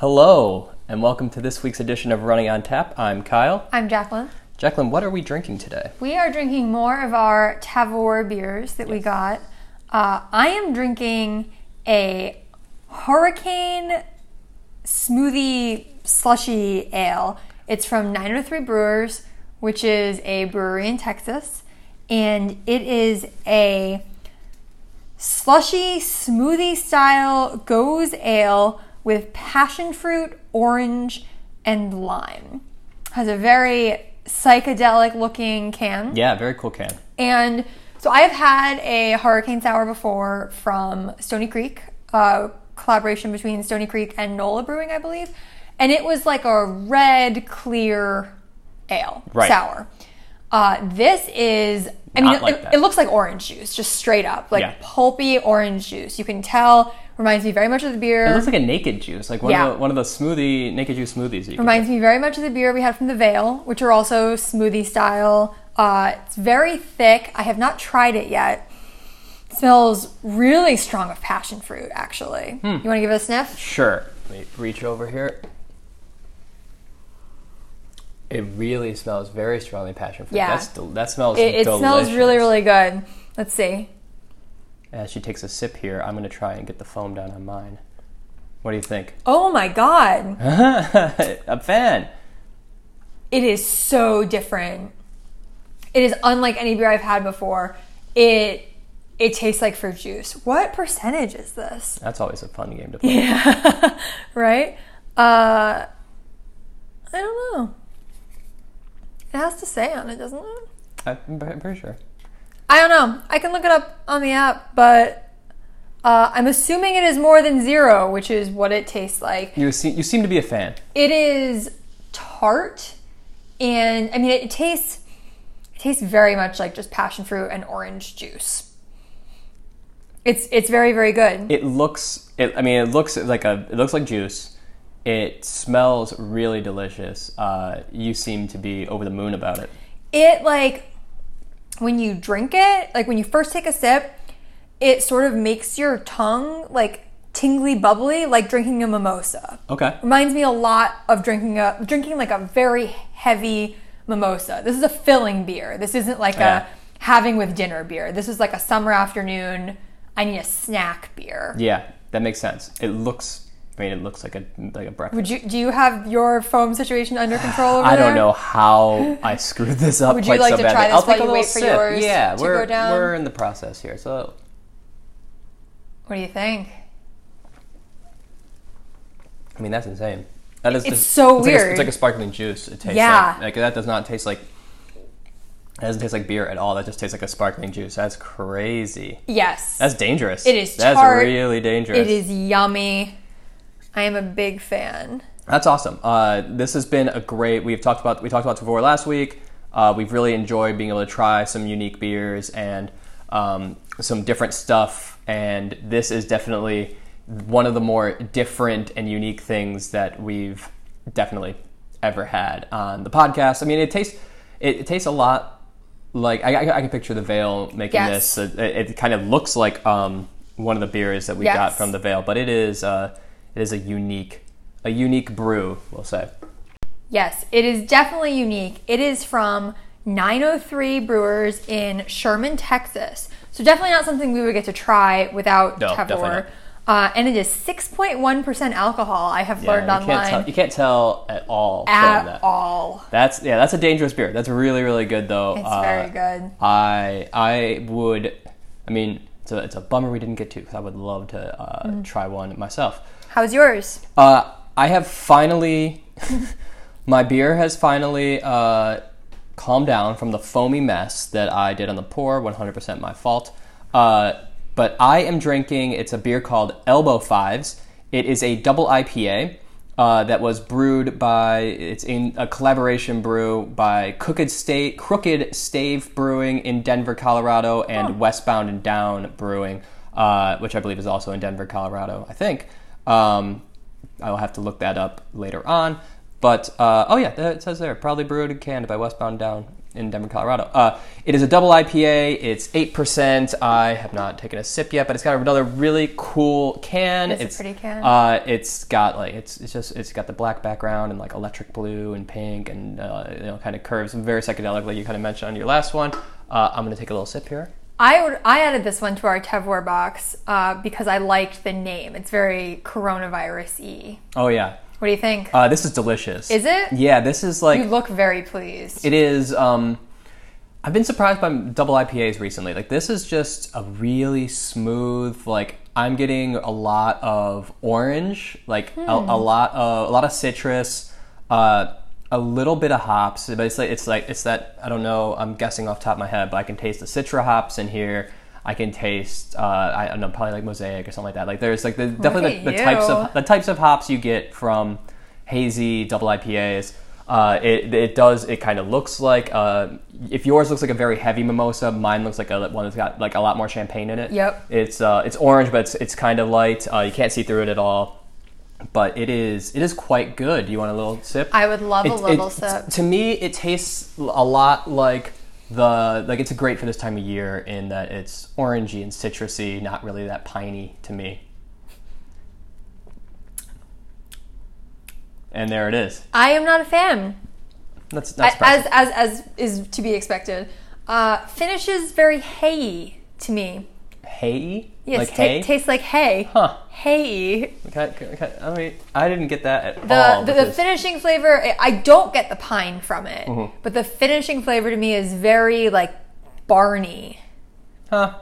Hello, and welcome to this week's edition of Running on Tap. I'm Kyle. I'm Jacqueline. Jacqueline, what are we drinking today? We are drinking more of our Tavour beers that we got. Uh, I am drinking a Hurricane Smoothie Slushy Ale. It's from 903 Brewers, which is a brewery in Texas, and it is a slushy smoothie style gose ale with passion fruit, orange, and lime. Has a very psychedelic looking can. Yeah, very cool can. And so I have had a hurricane sour before from Stony Creek, a collaboration between Stony Creek and Nola Brewing, I believe. And it was like a red, clear ale, Right. sour. Uh, this is, I mean, like it, it looks like orange juice, just straight up, like Yeah. pulpy orange juice. You can tell, reminds me very much of the beer. It looks like a naked juice, like one, Yeah. of, the, one of the smoothie, naked juice smoothies. That you can Reminds me very much of the beer we had from the Veil, which are also smoothie style. Uh, it's very thick. I have not tried it yet. It smells really strong of passion fruit, actually. Hmm. You want to give it a sniff? Sure. Let me reach over here. It really smells very strongly passion fruit. Yeah. Del- that smells It, it smells really, really good. Let's see. As she takes a sip here, I'm going to try and get the foam down on mine. What do you think? Oh my god. a fan. It is so different. It is unlike any beer I've had before. It it tastes like fruit juice. What percentage is this? That's always a fun game to play. Yeah. right? Uh, I don't know. It has to say on it, doesn't it? I'm pretty sure. I don't know. I can look it up on the app, but uh, I'm assuming it is more than zero, which is what it tastes like. You seem, you seem to be a fan. It is tart, and I mean, it, tastes it tastes very much like just passion fruit and orange juice. It's it's very very good. It looks. It, I mean, it looks like a. It looks like juice. It smells really delicious. Uh, you seem to be over the moon about it. it like when you drink it, like when you first take a sip, it sort of makes your tongue like tingly bubbly, like drinking a mimosa. Okay. Reminds me a lot of drinking a drinking like a very heavy mimosa. This is a filling beer. This isn't like Yeah. a having with dinner beer. This is like a summer afternoon. I need a snack beer. Yeah, that makes sense. It looks. I mean, it looks like a like a breakfast. Would you do you have your foam situation under control over I don't there? know how I screwed this up. Would you quite like so to badly. try this I'll while take a you little wait for sip. yours Yeah, to we're go down? we're in the process here. So What do you think? I mean, that's insane. That is It's just- so it's like a- weird. it's like a sparkling juice. It tastes Yeah. like, like that does not taste like. It doesn't taste like beer at all. That just tastes like a sparkling juice. That's crazy. Yes. That's dangerous. It is That's really dangerous. It is yummy. I am a big fan. That's awesome. Uh, this has been a great. We've talked about we talked about Tavour last week. Uh, we've really enjoyed being able to try some unique beers and um, some different stuff. And this is definitely one of the more different and unique things that we've definitely ever had on the podcast. I mean, it tastes it, it tastes a lot like I, I, I can picture the Veil making Yes. this. It, it kind of looks like um, one of the beers that we got from the Veil, but it is uh, it is a unique a unique brew, we'll say. Yes, it is definitely unique. It is from 903 Brewers in Sherman, Texas. So definitely not something we would get to try without No, definitely Tavour. not. Uh, and it is 6.1% alcohol. I have learned you online can't tell, you can't tell at all at that. all. That's yeah, that's a dangerous beer. That's really really good though. It's Uh, very good. I I would, I mean, it's a, it's a bummer we didn't get to because I would love to uh, Mm. try one myself. How's yours? Uh, I have finally, my beer has finally uh, calmed down from the foamy mess that I did on the pour. 100% my fault. Uh, but I am drinking. It's a beer called Elbow Fives. It is a double IPA. Uh, that was brewed by it's in a collaboration brew by Crooked State Crooked Stave Brewing in Denver, Colorado, and Westbound and Down Brewing, uh, which I believe is also in Denver, Colorado. I think. Um, I will have to look that up later on. But uh, oh yeah, it says there, proudly brewed and canned by Westbound Down in Denver, Colorado. Uh, it is a double IPA. It's eight percent. I have not taken a sip yet, but it's got another really cool can. It's a it's pretty can. Uh, it's got like it's it's just it's got the black background and like electric blue and pink and uh, you know kind of curves, very psychedelic, like you kind of mentioned on your last one. Uh, I'm gonna take a little sip here. I I added this one to our Tavour box uh, because I liked the name. It's very coronavirus y. Oh yeah, What do you think? uh, this is delicious. Is it? Yeah, this is like you look very pleased. It is. Um, I've been surprised by double IPAs recently. Like this is just a really smooth. Like I'm getting a lot of orange, like a, a lot of a lot of citrus, uh, a little bit of hops. But it's like it's like it's that I don't know. I'm guessing off the top of my head, but I can taste the citra hops in here. I can taste. Uh, I don't know, probably like mosaic or something like that. Like there's like the, definitely the, the types of the types of hops you get from hazy double IPAs. Uh, it, it does. It kind of looks like uh, if yours looks like a very heavy mimosa, mine looks like a one that's got like a lot more champagne in it. Yep. It's uh, it's orange, but it's it's kind of light. Uh, you can't see through it at all. But it is it is quite good. Do you want a little sip? I would love a little it- sip. To me, it tastes a lot like the like it's great for this time of year in that it's orangey and citrusy, not really that piney to me. And there it is. I am not a fan. That's that's as as as is to be expected. Uh, finishes very hay to me. Hay. Yes, like ta- hay. tastes like hay. Huh. Hay. Okay, okay, I mean, I didn't get that at The, all. the, the finishing flavor, I- I don't get the pine from it, Mm-hmm. but the finishing flavor to me is very like Barney. Huh.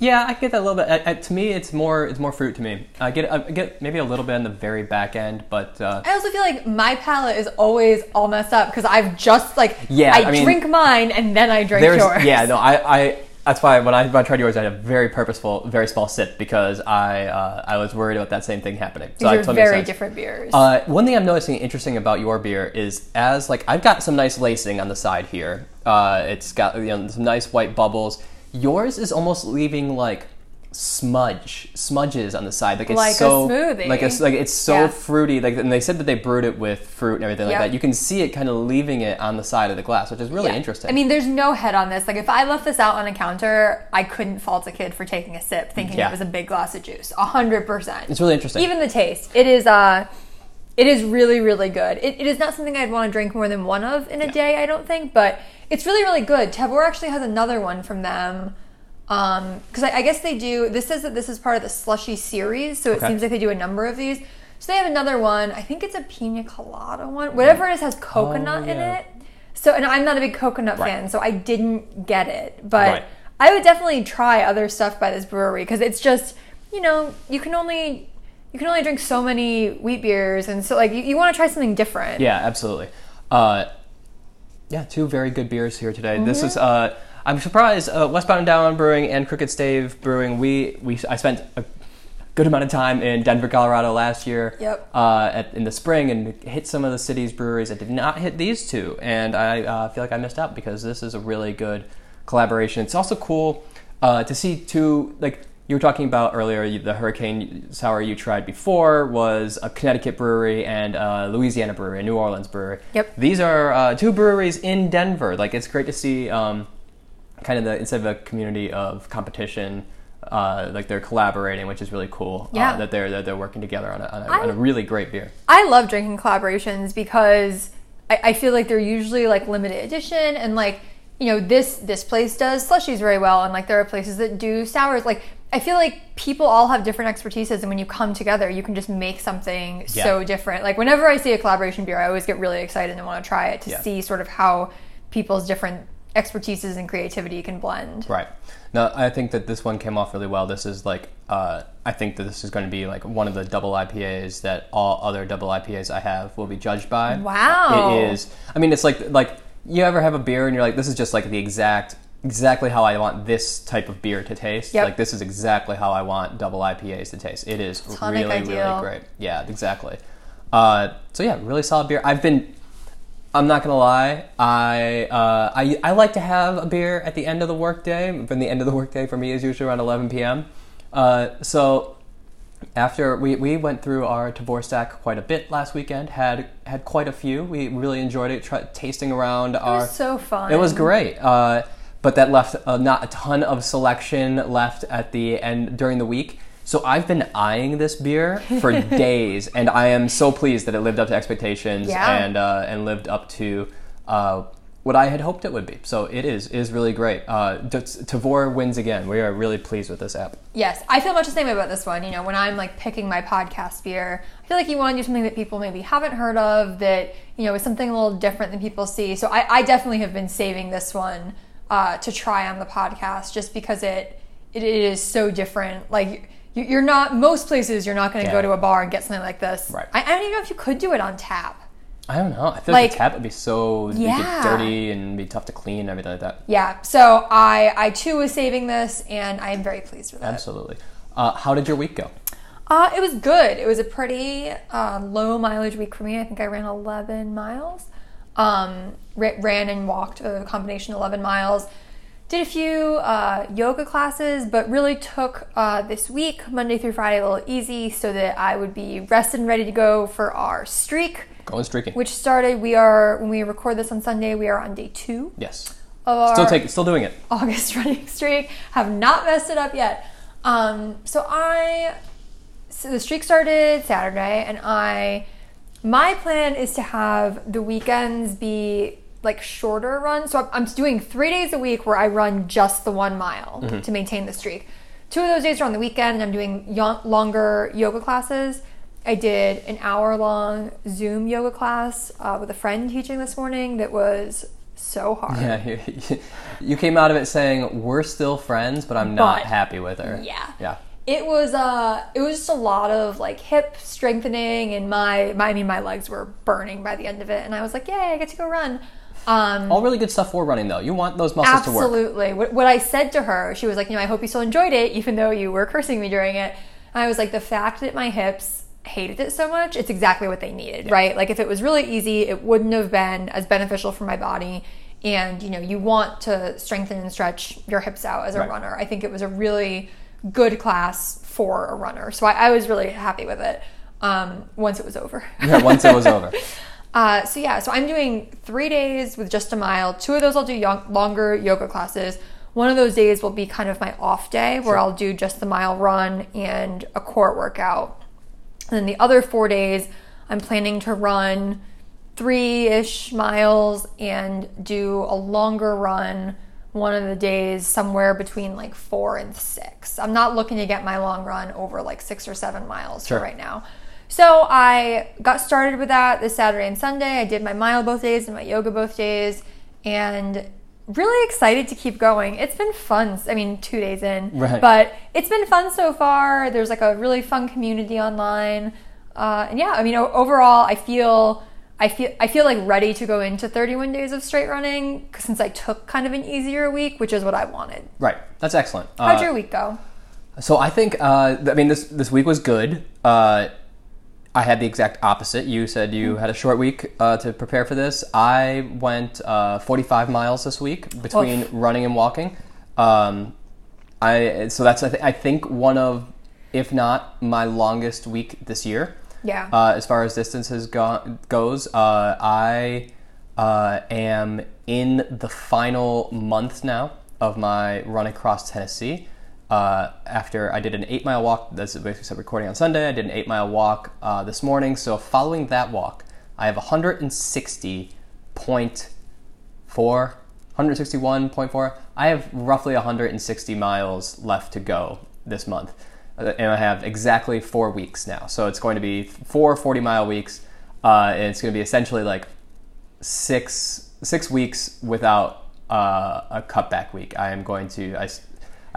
Yeah, I get that a little bit. Uh, uh, to me, it's more it's more fruit to me. I get I get maybe a little bit on the very back end, but uh, I also feel like my palate is always all messed up because I've just like Yeah, I, I mean- drink mine and then I drink yours. yeah no I, I that's why when I, when I tried yours I had a very purposeful very small sip because I uh, I was worried about that same thing happening. So These I are very different beers. Uh, one thing I'm noticing interesting about your beer is as like I've got some nice lacing on the side here. Uh, it's got you know some nice white bubbles. Yours is almost leaving like smudge smudges on the side like it's Like a so smoothie. like a, like it's so Yeah. fruity like and they said that they brewed it with fruit and everything like Yep. that you can see it kind of leaving it on the side of the glass which is really Yeah. interesting I mean, there's no head on this. Like, if I left this out on a counter, I couldn't fault a kid for taking a sip, thinking Yeah. it was a big glass of juice. A hundred percent. it's really interesting Even the taste, it is. Uh, it is really, really good. It, it is not something I'd want to drink more than one of in a day. I don't think, but it's really, really good. Tavour actually has another one from them. Because I, I guess they do. This says that this is part of the slushy series, so it Okay. seems like they do a number of these. So they have another one. I think it's a pina colada one. Whatever it is has coconut in Oh, yeah. it. So, and I'm not a big coconut Right. fan, so I didn't get it. But Right. I would definitely try other stuff by this brewery because it's just, you know, you can only you can only drink so many wheat beers, and so like you, you want to try something different. Yeah, absolutely. Uh, yeah, two very good beers here today. This is. Uh, I'm surprised. Uh, Westbound and Down Brewing and Crooked Stave Brewing. We we I spent a good amount of time in Denver, Colorado last year. Yep. Uh, at, in the spring and hit some of the city's breweries. I did not hit these two, and I uh, feel like I missed out because this is a really good collaboration. It's also cool uh, to see two like. You were talking about earlier the Hurricane Sour you tried before was a Connecticut brewery and a Louisiana brewery, a New Orleans brewery. Yep. These are uh, two breweries in Denver. Like it's great to see um, kind of the instead of a community of competition, uh, like they're collaborating, which is really cool. Yeah. Uh, that they're that they're working together on a, on, a, I- on a really great beer. I love drinking collaborations because I, I feel like they're usually like limited edition and like you know this this place does slushies very well and like there are places that do sours like I feel like people all have different expertises and when you come together you can just make something Yeah. so different like whenever I see a collaboration beer I always get really excited and want to try it to Yeah. see sort of how people's different expertises and creativity can blend Right. Now, I think that this one came off really well. This is like, uh, I think that this is going to be like one of the double IPAs that all other double IPAs I have will be judged by. Wow. It is. I mean, it's like like you ever have a beer and you're like, this is just like the exact exactly how I want this type of beer to taste. Yep. Like this is exactly how I want double IPAs to taste. It is Tonic really ideal. really great. Yeah, exactly. Uh, so yeah, really solid beer. I've been I'm not gonna lie. I, uh, I I like to have a beer at the end of the workday. When the end of the workday for me is usually around 11 p.m. Uh, so after we, we went through our Tavour stack quite a bit last weekend, had had quite a few. We really enjoyed it, try, tasting around It our. was so fun. It was great. Uh, but that left uh, not a ton of selection left at the end during the week. So I've been eyeing this beer for days, and I am so pleased that it lived up to expectations Yeah. and uh, and lived up to uh, what I had hoped it would be. So it is is really great. Uh, Tavour wins again. We are really pleased with this app. Yes, I feel much the same way about this one. You know, when I'm like picking my podcast beer, I feel like you want to do something that people maybe haven't heard of, that you know is something a little different than people see. So I, I definitely have been saving this one uh, to try on the podcast, just because it it is so different. Like you're not most places you're not going to Yeah. go to a bar and get something like this. Right. I, I don't even know if you could do it on tap. I don't know. I feel like, Like- tap would be so Yeah. dirty and be tough to clean and everything like that. Yeah. So I I too was saving this, and I am very pleased with it. Absolutely. Uh, how did your week go? Uh, it was good. It was a pretty uh, low mileage week for me. I think I ran 11 miles. Um, ran and walked a combination 11 miles. Did a few uh, yoga classes, but really took uh, this week, Monday through Friday, a little easy so that I would be rested and ready to go for our streak, Going streaking. which started. We are, when we record this on Sunday, we are on day two yes. of our Still take. Still doing it. August running streak. Have not messed it up yet. Um, so I, so the streak started Saturday, and I, my plan is to have the weekends be like shorter runs. So I'm, I'm doing three days a week where I run just the one mile to maintain the streak. Two of those days are on the weekend, and I'm doing longer yoga classes. I did an hour long Zoom yoga class uh, with a friend teaching this morning that was so hard. Yeah. You, you came out of it saying we're still friends, but I'm not But- happy with her. Yeah. Yeah. It was uh it was just a lot of like hip strengthening and my, my I mean my legs were burning by the end of it and I was like, Yay, I get to go run. Um All really good stuff for running though. You want those muscles to work. Absolutely. What, what I said to her, she was like, you know, I hope you still enjoyed it, even though you were cursing me during it. And I was like, the fact that my hips hated it so much, it's exactly what they needed, right? Like if it was really easy, it wouldn't have been as beneficial for my body. And you know, you want to strengthen and stretch your hips out as a Right. runner. I think it was a really good class for a runner. So I, I was really happy with it um, once it was over. Yeah. Once it was over. Uh, so yeah, so I'm doing three days with just a mile. Two of those I'll do longer yoga classes. One of those days will be kind of my off day where I'll do just the mile run and a core workout. And then the other four days, I'm planning to run three ish miles and do a longer run one of the days somewhere between like four and six. I'm not looking to get my long run over like six or seven miles Sure. for right now. So I got started with that this Saturday and Sunday. I did my mile both days and my yoga both days, and really excited to keep going. It's been fun. I mean, two days in, Right. but it's been fun so far. There's like a really fun community online, uh, and yeah, I mean, overall, I feel. I feel I feel like ready to go into 31 days of straight running since I took kind of an easier week, which is what I wanted. Right. That's excellent. How'd Uh, your week go? So I think uh, I mean this this week was good. Uh, I had the exact opposite. You said you had a short week uh, to prepare for this. I went uh, 45 miles this week between Oof. running and walking. Um, I so that's I, th- I think one of, if not my longest week this year. Yeah. Uh, as far as distances go- goes, uh, I uh, am in the final month now of my run across Tennessee. Uh, after I did an eight mile walk, that's basically recording on Sunday. I did an eight mile walk uh, this morning. So following that walk, I have 160.4, 161.4. I have roughly 160 miles left to go this month. Uh, And I have exactly four weeks now. So it's going to be four 40 mile weeks. Uh, and it's going to be essentially like six six weeks without uh, a cutback week. I am going to. I,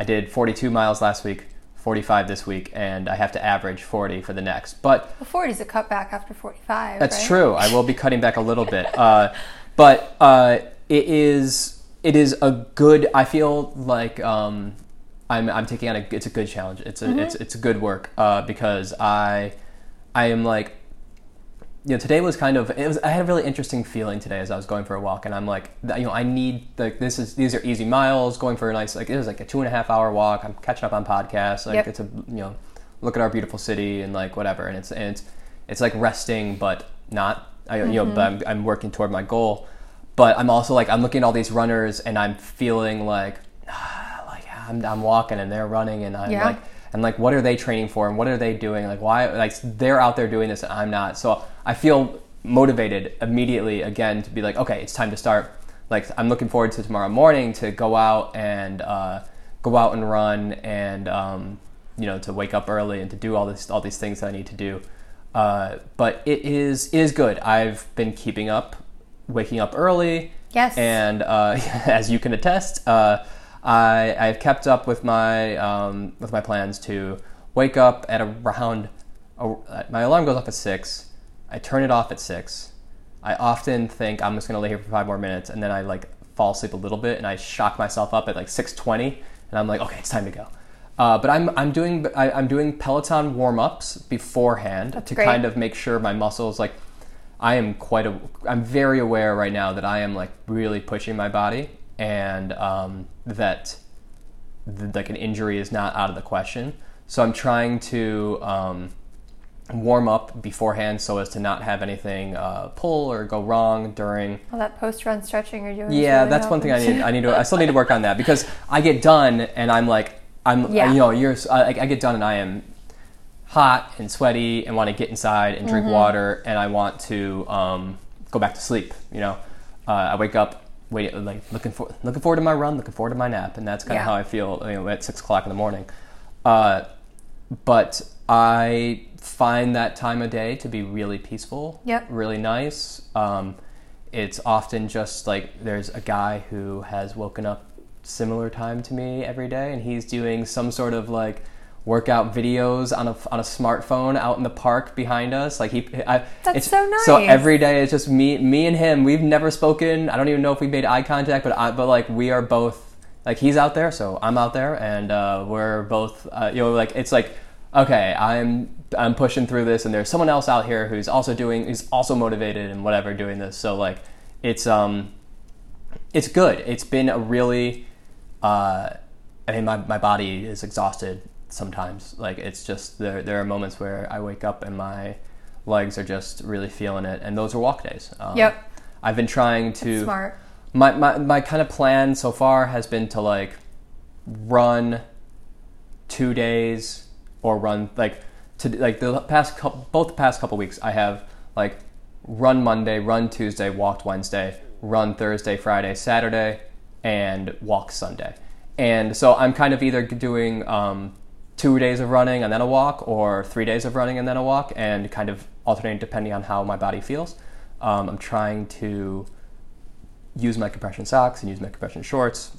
I did 42 miles last week, 45 this week, and I have to average 40 for the next. But Well, 40 is a cutback after 45. that's right? true. I will be cutting back a little bit, uh, but uh, it is it is a good. I feel like um, I'm I'm taking on a. It's a good challenge. It's a Mm-hmm. it's it's a good work uh, because I I am like you know today was kind of it was I had a really interesting feeling today as I was going for a walk and I'm like you know I need like this is these are easy miles going for a nice like it was like a two and a half hour walk I'm catching up on podcasts like Yep. it's a you know look at our beautiful city and like whatever. And it's and it's it's like resting, but not. I, You know, but I'm, I'm working toward my goal. But I'm also like I'm looking at all these runners and I'm feeling like ah, like I'm, I'm walking and they're running and I'm Yeah. like and like what are they training for and what are they doing like why like they're out there doing this and I'm not. So I feel motivated immediately again to be like okay it's time to start. Like I'm looking forward to tomorrow morning to go out and uh, go out and run and um, you know to wake up early and to do all this all these things that I need to do. Uh, but it is it is good. I've been keeping up, waking up early. Yes. And uh, as you can attest, uh, I I've kept up with my um, with my plans to wake up at around. Uh, my alarm goes off at six. I turn it off at six. I often think I'm just gonna lay here for five more minutes, and then I like fall asleep a little bit, and I shock myself up at like six twenty, and I'm like, okay, it's time to go. Uh, but I'm I'm doing I, I'm doing Peloton warm ups beforehand to great. kind of make sure my muscles like I am quite a I'm very aware right now that I am like really pushing my body and um, that th- like an injury is not out of the question. So I'm trying to um, warm up beforehand so as to not have anything uh, pull or go wrong during All that post run stretching you're doing. yeah, really that's one thing I need. I need to. I still need to work on that because I get done and I'm like, I'm, Yeah. you know, you're. I, I get done and I am hot and sweaty and want to get inside and Mm-hmm. drink water and I want to um, go back to sleep. You know, uh, I wake up, wait, like looking for, looking forward to my run, looking forward to my nap, and that's kind of Yeah. how I feel. You know, at six o'clock in the morning. Uh, but I find that time of day to be really peaceful. Yep. Really nice. Um, it's often just like there's a guy who has woken up similar time to me every day, and he's doing some sort of like workout videos on a on a smartphone out in the park behind us. Like he, I, That's it's, so nice So every day it's just me, me and him. We've never spoken. I don't even know if we made eye contact, but I, but like we are both like he's out there, so I'm out there, and uh, we're both uh, you know like it's like okay, I'm I'm pushing through this, and there's someone else out here who's also doing, who's also motivated and whatever doing this. So like it's um it's good. It's been a really uh, I mean my my body is exhausted sometimes. Like it's just there there are moments where I wake up and my legs are just really feeling it, and those are walk days. Um, Yep. I've been trying to Smart. my, my my kind of plan so far has been to like run two days or run like to like the past couple, both the past couple weeks I have like run Monday, run Tuesday, walked Wednesday, run Thursday, Friday, Saturday, and walk Sunday. And so I'm kind of either doing um, two days of running and then a walk, or three days of running and then a walk, and kind of alternating depending on how my body feels. Um, I'm trying to use my compression socks and use my compression shorts.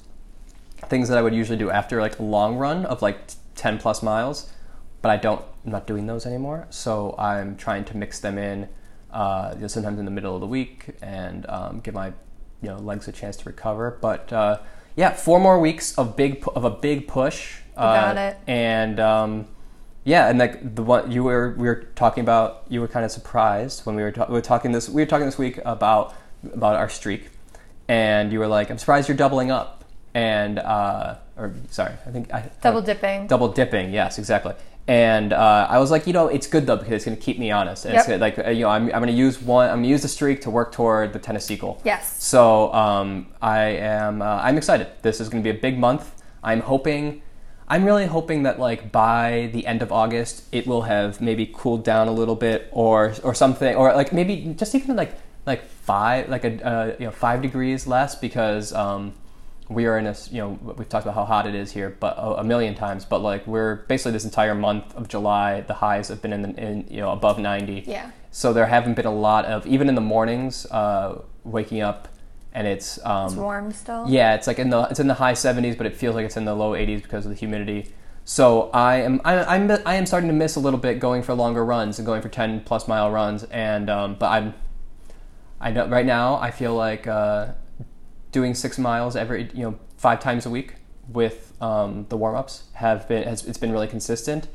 Things that I would usually do after like a long run of like 10 plus miles, but I don't, I'm not doing those anymore. So I'm trying to mix them in, uh, you know, sometimes in the middle of the week and um, give my, you know, legs a chance to recover. But uh, yeah, four more weeks of big of a big push. Uh, got it. And um, yeah, and like the one you were we were talking about, you were kind of surprised when we were, ta- we were talking this we were talking this week about about our streak, and you were like, "I'm surprised you're doubling up," and uh, or sorry, I think I, Double dipping. double dipping. Yes, exactly. And uh, I was like, you know, it's good though because it's going to keep me honest. It's Yep. like uh, you know, I'm, I'm going to use one. I'm going to use the streak to work toward the Tennessee goal. Yes. So um, I am. Uh, I'm excited. This is going to be a big month. I'm hoping. I'm really hoping that like by the end of August, it will have maybe cooled down a little bit, or or something, or like maybe just even like like five, like a uh, you know five degrees less because um, we are in a you know we've talked about how hot it is here, but a, a million times. But like we're basically this entire month of July, the highs have been in, the, in you know above ninety. Yeah. So there haven't been a lot of even in the mornings, uh, waking up, and it's um, It's warm still. yeah, it's like in the it's in the high 70s, but it feels like it's in the low 80s because of the humidity. So I am I, I'm I am starting to miss a little bit going for longer runs and going for 10 plus mile runs, and um, but I'm I know right now I feel like uh, doing six miles every you know five times a week with um, the warm ups have been has it's been really consistent.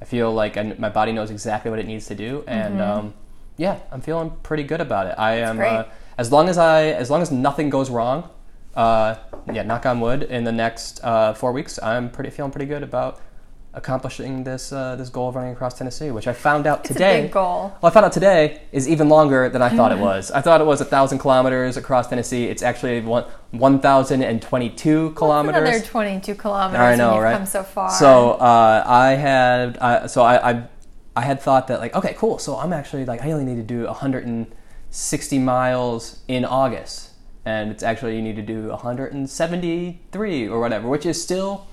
I feel like I, my body knows exactly what it needs to do, and um, yeah, I'm feeling pretty good about it. I am great. uh, as long as I as long as nothing goes wrong. Uh, yeah, knock on wood. In the next uh, four weeks, I'm pretty feeling pretty good about accomplishing this uh, this goal of running across Tennessee, which I found out It's a today. big goal. Well, I found out today is even longer than I thought it was. I thought it was a thousand kilometers across Tennessee. It's actually one one thousand and twenty-two kilometers. Another 22 kilometers. I know, and right? Come so far. So uh, I had, uh, so I, I, I had thought that like, okay, cool. So I'm actually like, I only need to do 160 miles in August, and it's actually you need to do 173 or whatever, which is still,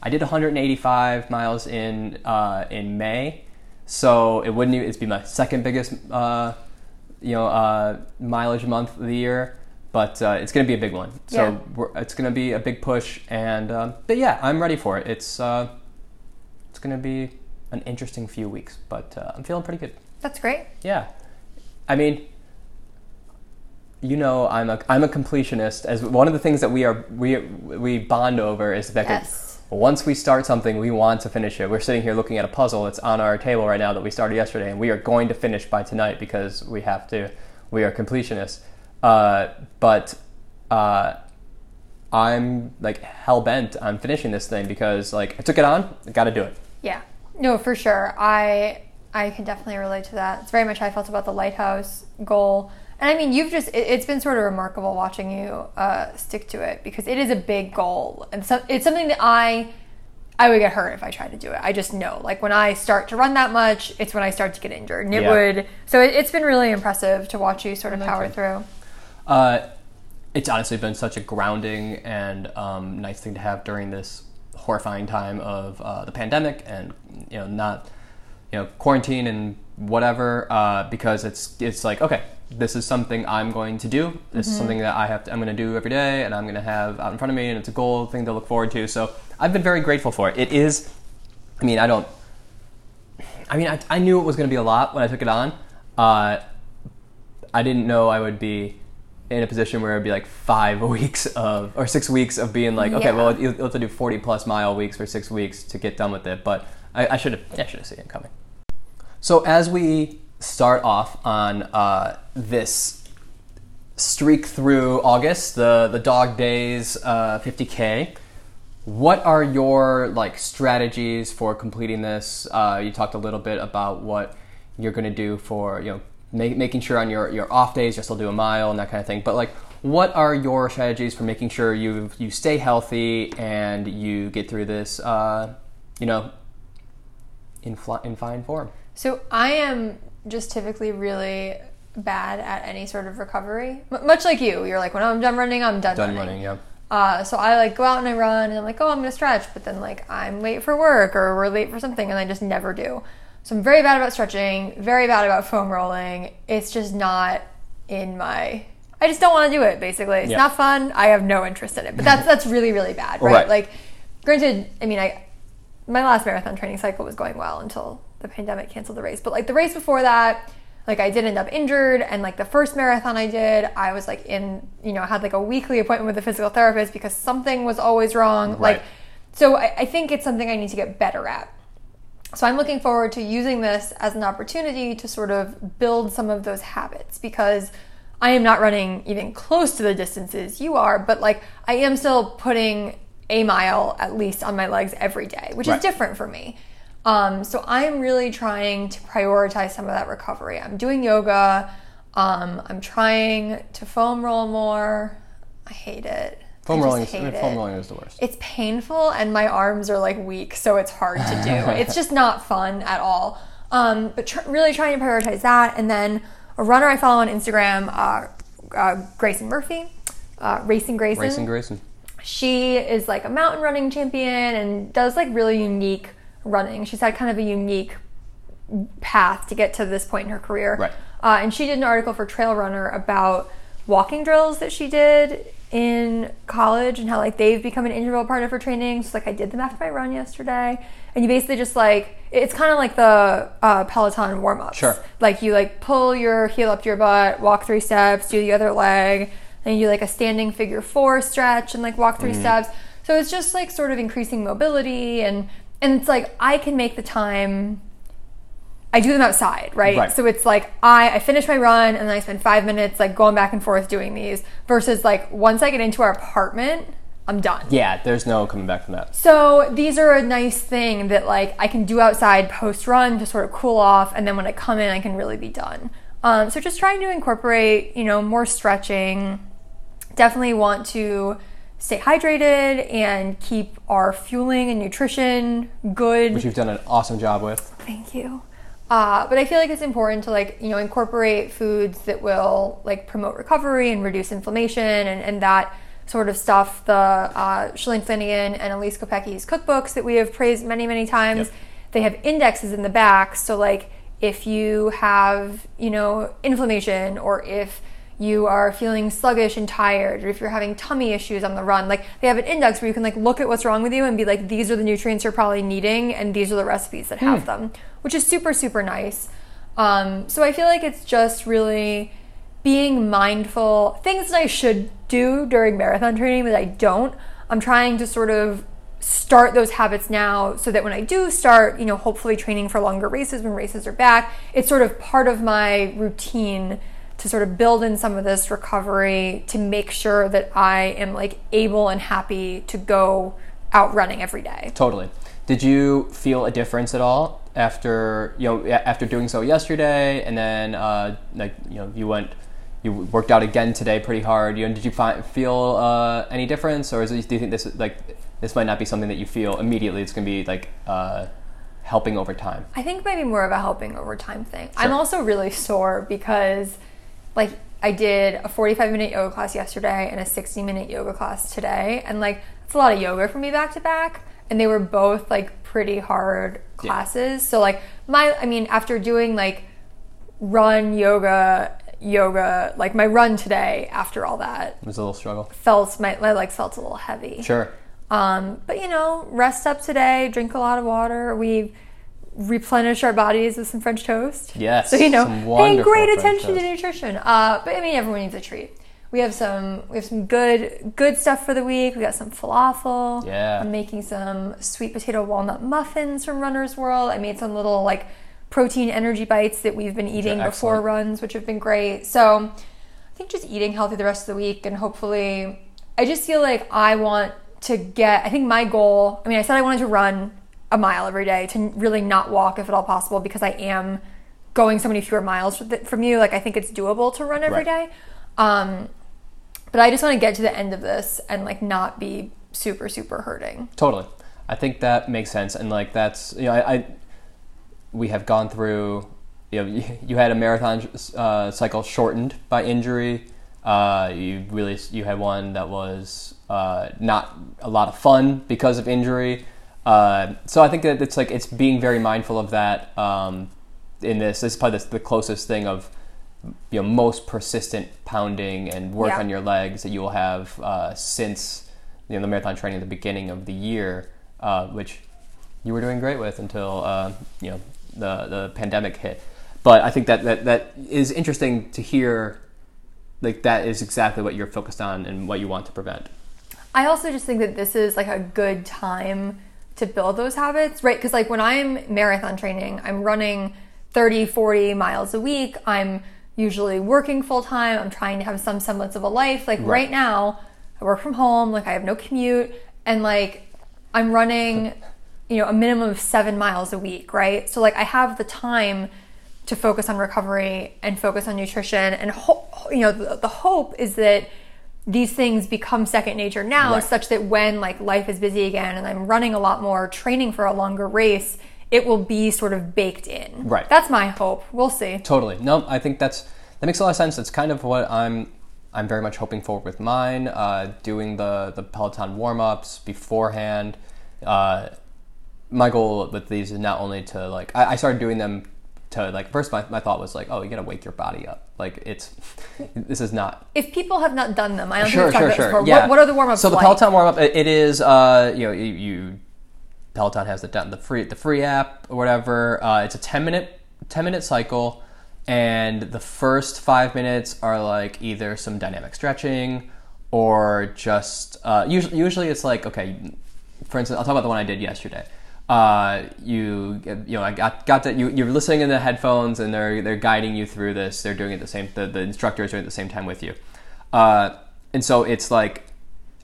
I did 185 miles in uh, in May, so it wouldn't even, it's be my second biggest, uh, you know, uh, mileage month of the year. But uh, it's going to be a big one, so Yeah. we're, it's going to be a big push. And um, but yeah, I'm ready for it. It's uh, it's going to be an interesting few weeks, but uh, I'm feeling pretty good. That's great. Yeah, I mean, you know, I'm a I'm a completionist. As one of the things that we are we we bond over is the fact Yes. that once we start something, we want to finish it. We're sitting here looking at a puzzle. It's on our table right now that we started yesterday, and we are going to finish by tonight because we have to. We are completionists. Uh, but uh, I'm like hell bent on finishing this thing because like I took it on. I got to do it. Yeah. No, for sure. I I can definitely relate to that. It's very much how I felt about the lighthouse goal. And I mean, you've just, it, it's been sort of remarkable watching you uh, stick to it because it is a big goal. And so, it's something that I, I would get hurt if I tried to do it. I just know. Like when I start to run that much, it's when I start to get injured. And it Yeah. would, so it, it's been really impressive to watch you sort of power through. Uh, it's honestly been such a grounding and um, nice thing to have during this horrifying time of uh, the pandemic and you know not you know quarantine and whatever uh, because it's it's like okay this is something I'm going to do. This is something that I have to, I'm going to do every day and I'm going to have out in front of me and it's a goal thing to look forward to. So I've been very grateful for it. It is I mean I don't I mean I, I knew it was going to be a lot when I took it on. Uh, I didn't know I would be in a position where it'd be like five weeks of or six weeks of being like, okay, Yeah. well, you'll have to do forty plus mile weeks for six weeks to get done with it. But I, I should have, I should have seen it coming. So as we start off on uh, this streak through August, the the dog days, uh, 50k. What are your like strategies for completing this? Uh, you talked a little bit about what you're going to do for you know ma- making sure on your, your off days you'll still do a mile and that kind of thing. But like, what are your strategies for making sure you you stay healthy and you get through this? Uh, you know, in fl- in fine form. So I am just typically really bad at any sort of recovery. M- much like you, you're like, when I'm done running, I'm done, Done running. running, yeah. Uh, so I like go out and I run, and I'm like, oh, I'm gonna stretch, but then like I'm late for work or we're late for something, and I just never do. So I'm very bad about stretching, very bad about foam rolling. It's just not in my. I just don't want to do it. Basically, it's Yeah. not fun. I have no interest in it. But that's that's really really bad, right? Right. Like, granted, I mean, I my last marathon training cycle was going well until the pandemic canceled the race. But like the race before that, like I did end up injured, and like the first marathon I did, I was like in, you know, I had like a weekly appointment with a physical therapist because something was always wrong. Right. Like, so I, I think it's something I need to get better at. So I'm looking forward to using this as an opportunity to sort of build some of those habits because I am not running even close to the distances you are, but like I am still putting a mile at least on my legs every day, which Right. is different for me. Um, so I'm really trying to prioritize some of that recovery. I'm doing yoga. Um, I'm trying to foam roll more. I hate it. Foam rolling, is, foam rolling is the worst. it's painful and my arms are like weak so it's hard to do it's just not fun at all um, but tr- really trying to prioritize that and then a runner i follow on instagram uh, uh, grayson murphy uh, racing grayson Racing Grayson. She is like a mountain running champion and does like really unique running. She's had kind of a unique path to get to this point in her career. Right. uh, and she did an article for trail runner about walking drills that she did in college and how like they've become an integral part of her training. So like i did them after my run yesterday. And you basically just like it's kind of like the uh, peloton warm-ups. Sure. like you like pull your heel up to your butt walk three steps do the other leg then you do like a standing figure four stretch and like walk 3 Mm-hmm. steps so it's just like sort of increasing mobility and and it's like i can make the time I do them outside, right? Right. So it's like I, I finish my run and then I spend five minutes like going back and forth doing these versus like once I get into our apartment, I'm done. Yeah, there's no coming back from that. So these are a nice thing that like I can do outside post run to sort of cool off, and then when I come in, I can really be done. Um, so just trying to incorporate, you know, more stretching. Definitely want to stay hydrated and keep our fueling and nutrition good. Which you've done an awesome job with. Thank you. Uh, but I feel like it's important to like you know incorporate foods that will like promote recovery and reduce inflammation and, and that sort of stuff. The uh, Shalane Flanagan and Elyse Kopecky's cookbooks that we have praised many many times, Yep. they have indexes in the back. So like if you have you know inflammation or if you are feeling sluggish and tired or if you're having tummy issues on the run like they have an index where you can like look at what's wrong with you and be like these are the nutrients you're probably needing and these are the recipes that have them which is super super nice. Um, so i feel like it's just really being mindful things that i should do during marathon training that i don't. I'm trying to sort of start those habits now so that when I do start, you know, hopefully training for longer races when races are back, it's sort of part of my routine to sort of build in some of this recovery to make sure that I am like able and happy to go out running every day. Totally. Did you feel a difference at all after you know after doing so yesterday, and then uh, like you know you went you worked out again today pretty hard. You know, did you find feel uh, any difference, or is it, do you think this like this might not be something that you feel immediately? It's going to be like uh, helping over time. I think maybe more of a helping over time thing. I'm also really sore because like I did a 45 minute yoga class yesterday and a 60 minute yoga class today and like it's a lot of yoga for me back to back and they were both like pretty hard Yeah. classes. So like my I mean after doing like run yoga yoga like my run today after all that It was a little struggle. felt my, my legs felt a little heavy. Sure. Um, but you know, rest up today, drink a lot of water. We replenish our bodies with some French toast. Yes, So you know, paying great French attention to nutrition. Uh, but I mean, everyone needs a treat. We have some we have some good good stuff for the week. We got some falafel. Yeah. I'm making some sweet potato walnut muffins from Runner's World. I made some little like protein energy bites that we've been eating before runs, which have been great. So I think just eating healthy the rest of the week and hopefully I just feel like I want to get I think my goal I mean I said I wanted to run a mile every day to really not walk if at all possible because I am going so many fewer miles from you like I think it's doable to run every Right. day. Um but I just want to get to the end of this and like not be super super hurting. Totally. I think that makes sense, and like that's you know I, I we have gone through you know you, you had a marathon uh, cycle shortened by injury. Uh, you really you had one that was uh, not a lot of fun because of injury. Uh, so I think that it's like it's being very mindful of that um, in this. This is probably the, the closest thing of you know most persistent pounding and work Yeah. on your legs that you will have uh, since you know the marathon training at the beginning of the year, uh, which you were doing great with until uh, you know the the pandemic hit. But I think that, that that is interesting to hear. Like that is exactly what you're focused on and what you want to prevent. I also just think that this is like a good time to build those habits, right? Because like when I'm marathon training, I'm running 30, 40 miles a week. I'm usually working full time. I'm trying to have some semblance of a life. Like right, now, I work from home. Like I have no commute, and like I'm running, you know, a minimum of seven miles a week, right? So like I have the time to focus on recovery and focus on nutrition and ho- you know the, the hope is that these things become second nature now Right. such that when like life is busy again and I'm running a lot more training for a longer race it will be sort of baked in Right. that's my hope we'll see Totally. No, I think that's that makes a lot of sense. That's kind of what I'm I'm very much hoping for with mine. Uh, doing the the Peloton warm ups beforehand. Uh, my goal with these is not only to like I, I started doing them to like first my, my thought was like oh you gotta wake your body up like it's this is not if people have not done them I don't sure think sure talked about this sure yeah what, what are the warm-ups so the like? Peloton warm up it, is uh you know you, you Peloton has the the free the free app or whatever. Uh, it's a ten minute ten minute cycle, and the first five minutes are like either some dynamic stretching or just uh, usually usually it's like okay, for instance, I'll talk about the one I did yesterday. Uh, you you know I got got that you you're listening in the headphones and they're they're guiding you through this. They're doing it the same. The, the instructor is doing it at the same time with you, uh, and so it's like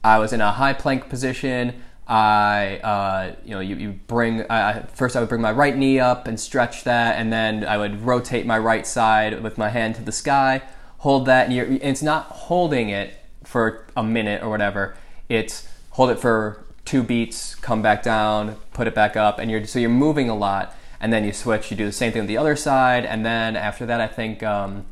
I was in a high plank position. I, uh, you know, you, you bring, first I would bring my right knee up and stretch that, and then I would rotate my right side with my hand to the sky, hold that, and you're, it's not holding it for a minute or whatever. It's hold it for two beats, come back down, put it back up, and you're, so you're moving a lot, and then you switch, you do the same thing on the other side, and then after that, I think, um,